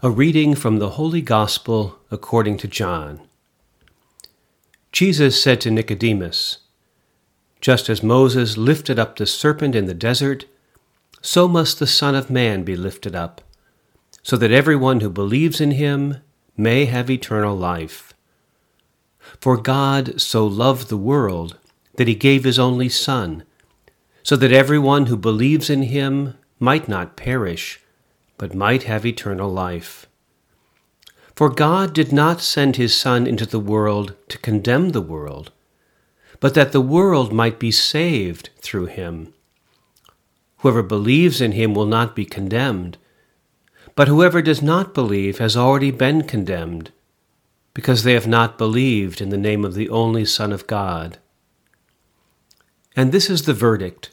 A reading from the Holy Gospel according to John. Jesus said to Nicodemus, Just as Moses lifted up the serpent in the desert, so must the Son of Man be lifted up, so that everyone who believes in him may have eternal life. For God so loved the world that he gave his only Son, so that everyone who believes in him might not perish, but might have eternal life. For God did not send his Son into the world to condemn the world, but that the world might be saved through him. Whoever believes in him will not be condemned, but whoever does not believe has already been condemned, because they have not believed in the name of the only Son of God. And this is the verdict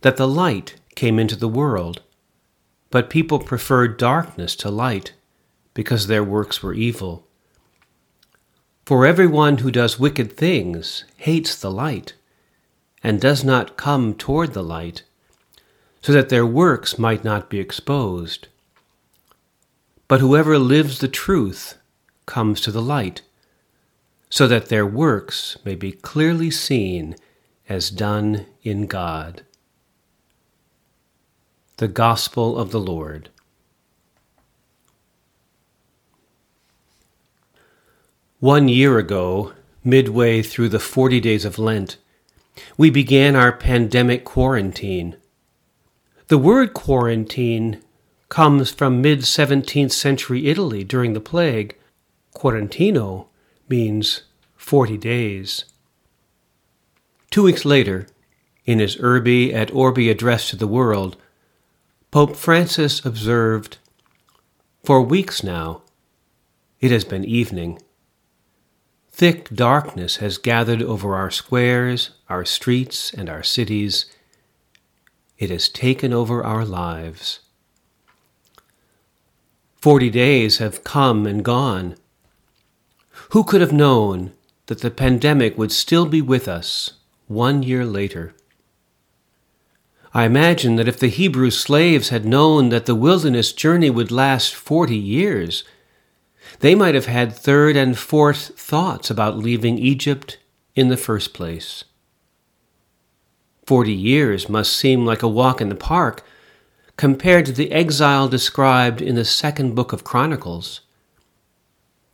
that the light came into the world, but people preferred darkness to light because their works were evil. For everyone who does wicked things hates the light and does not come toward the light, so that their works might not be exposed. But whoever lives the truth comes to the light, so that their works may be clearly seen as done in God. The Gospel of the Lord. One year ago, midway through the 40 days of Lent, we began our pandemic quarantine. The word quarantine comes from mid 17th century Italy during the plague. Quarantino means 40 days. Two weeks later, in his Urbi et Orbi address to the world, Pope Francis observed For weeks now, it has been evening. Thick darkness has gathered over our squares, our streets, and our cities. It has taken over our lives. Forty days have come and gone. Who could have known that the pandemic would still be with us one year later? I imagine that if the Hebrew slaves had known that the wilderness journey would last forty years, they might have had third and fourth thoughts about leaving Egypt in the first place. Forty years must seem like a walk in the park compared to the exile described in the second book of Chronicles.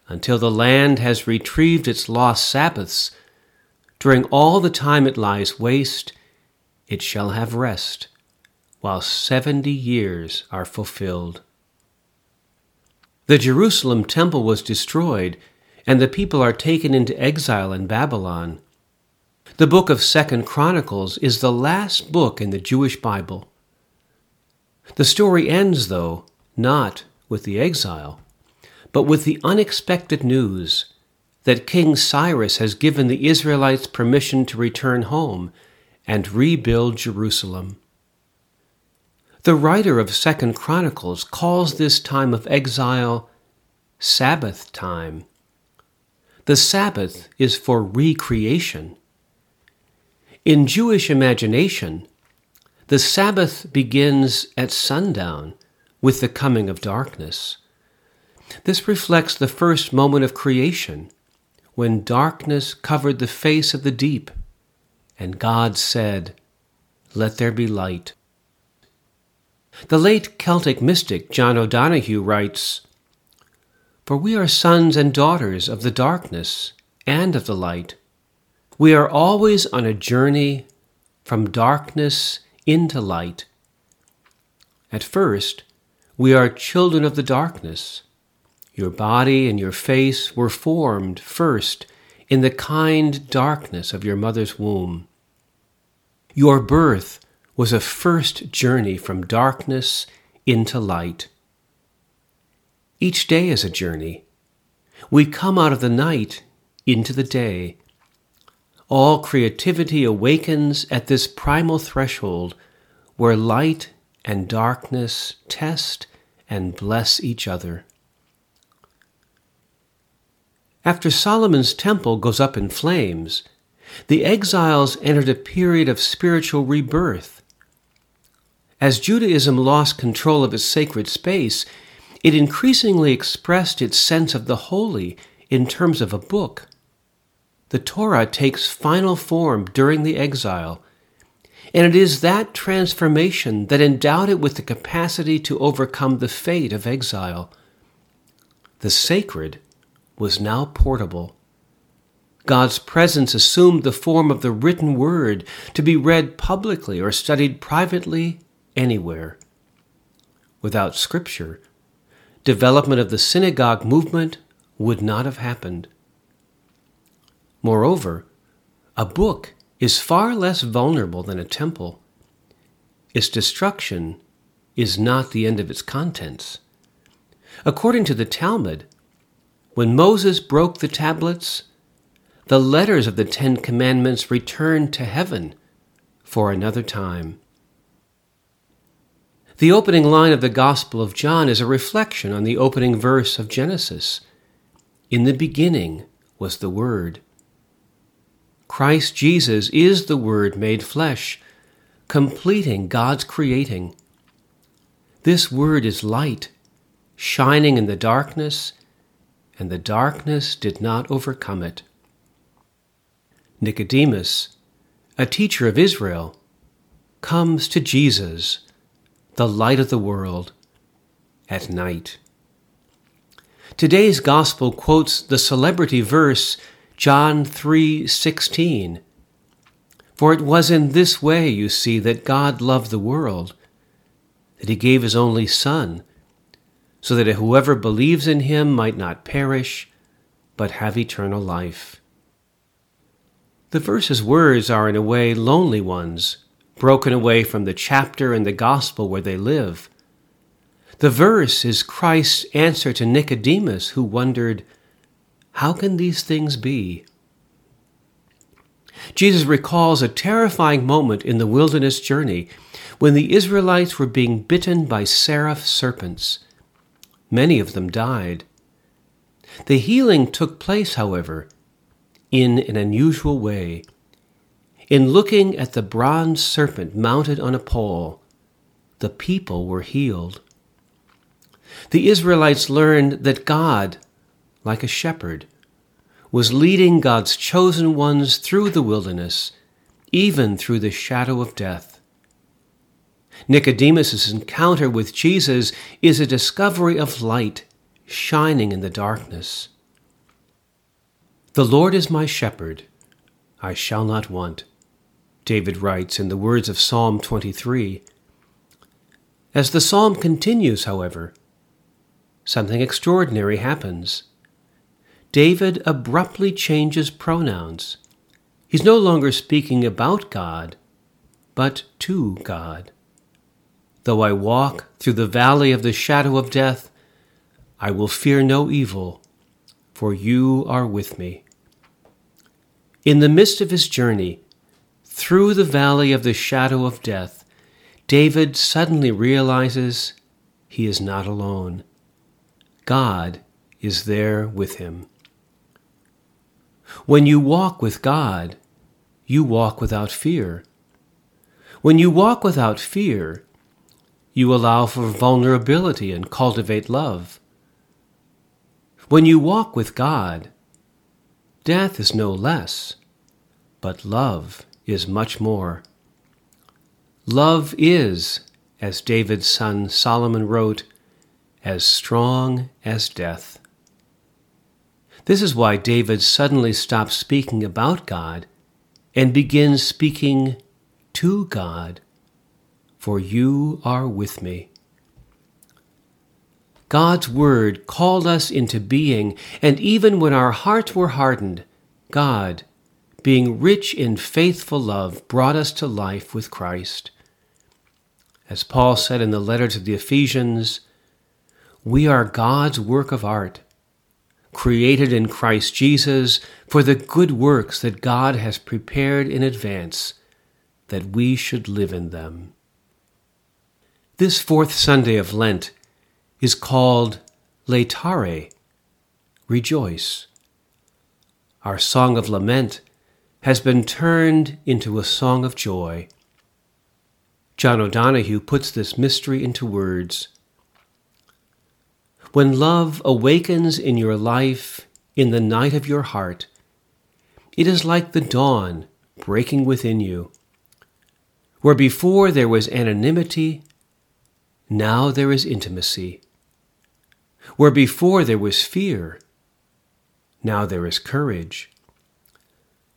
Until the land has retrieved its lost Sabbaths, during all the time it lies waste, it shall have rest, while seventy years are fulfilled. The Jerusalem temple was destroyed, and the people are taken into exile in Babylon. The book of Second Chronicles is the last book in the Jewish Bible. The story ends, though, not with the exile, but with the unexpected news that King Cyrus has given the Israelites permission to return home and rebuild Jerusalem. The writer of Second Chronicles calls this time of exile Sabbath time. The Sabbath is for recreation. In Jewish imagination, the Sabbath begins at sundown with the coming of darkness. This reflects the first moment of creation, when darkness covered the face of the deep, and God said, Let there be light. The late Celtic mystic John O'Donohue writes For we are sons and daughters of the darkness and of the light. We are always on a journey from darkness into light. At first, we are children of the darkness. Your body and your face were formed first in the kind darkness of your mother's womb. Your birth was a first journey from darkness into light. Each day is a journey. We come out of the night into the day. All creativity awakens at this primal threshold where light and darkness test and bless each other. After Solomon's temple goes up in flames, the exiles entered a period of spiritual rebirth as Judaism lost control of its sacred space, it increasingly expressed its sense of the holy in terms of a book. The Torah takes final form during the exile, and it is that transformation that endowed it with the capacity to overcome the fate of exile. The sacred was now portable. God's presence assumed the form of the written word to be read publicly or studied privately anywhere. Without Scripture, development of the synagogue movement would not have happened. Moreover, a book is far less vulnerable than a temple. Its destruction is not the end of its contents. According to the Talmud, when Moses broke the tablets, the letters of the Ten Commandments returned to heaven for another time. The opening line of the Gospel of John is a reflection on the opening verse of Genesis. In the beginning was the Word. Christ Jesus is the Word made flesh, completing God's creating. This Word is light, shining in the darkness, and the darkness did not overcome it. Nicodemus, a teacher of Israel, comes to Jesus, the light of the world, at night. Today's gospel quotes the celebrity verse John 3:16. For it was in this way, you see, that God loved the world, that he gave his only son, so that whoever believes in him might not perish, but have eternal life. The verse's words are in a way lonely ones, broken away from the chapter and the gospel where they live. The verse is Christ's answer to Nicodemus, who wondered, How can these things be? Jesus recalls a terrifying moment in the wilderness journey when the Israelites were being bitten by seraph serpents. Many of them died. The healing took place, however, in an unusual way. In looking at the bronze serpent mounted on a pole, the people were healed the Israelites learned that God, like a shepherd, was leading God's chosen ones through the wilderness, even through the shadow of death. Nicodemus' encounter with Jesus is a discovery of light shining in the darkness. The Lord is my shepherd, I shall not want, David writes in the words of Psalm 23. As the psalm continues, however, something extraordinary happens. David abruptly changes pronouns. He's no longer speaking about God, but to God. Though I walk through the valley of the shadow of death, I will fear no evil, for you are with me. In the midst of his journey, through the valley of the shadow of death, David suddenly realizes he is not alone. God is there with him. When you walk with God, you walk without fear. When you walk without fear, you allow for vulnerability and cultivate love. When you walk with God, death is no less, but love is much more. Love is, as David's son Solomon wrote, as strong as death. This is why David suddenly stops speaking about God and begins speaking to God, for you are with me. God's Word called us into being, and even when our hearts were hardened, God, being rich in faithful love, brought us to life with Christ. As Paul said in the letter to the Ephesians, we are God's work of art, created in Christ Jesus for the good works that God has prepared in advance that we should live in them. This fourth Sunday of Lent is called Laetare, rejoice. Our song of lament has been turned into a song of joy. John O'Donohue puts this mystery into words. When love awakens in your life in the night of your heart, it is like the dawn breaking within you. Where before there was anonymity, now there is intimacy. Where before there was fear, now there is courage.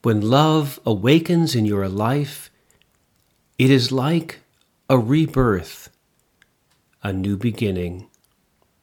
When love awakens in your life, it is like a rebirth, a new beginning.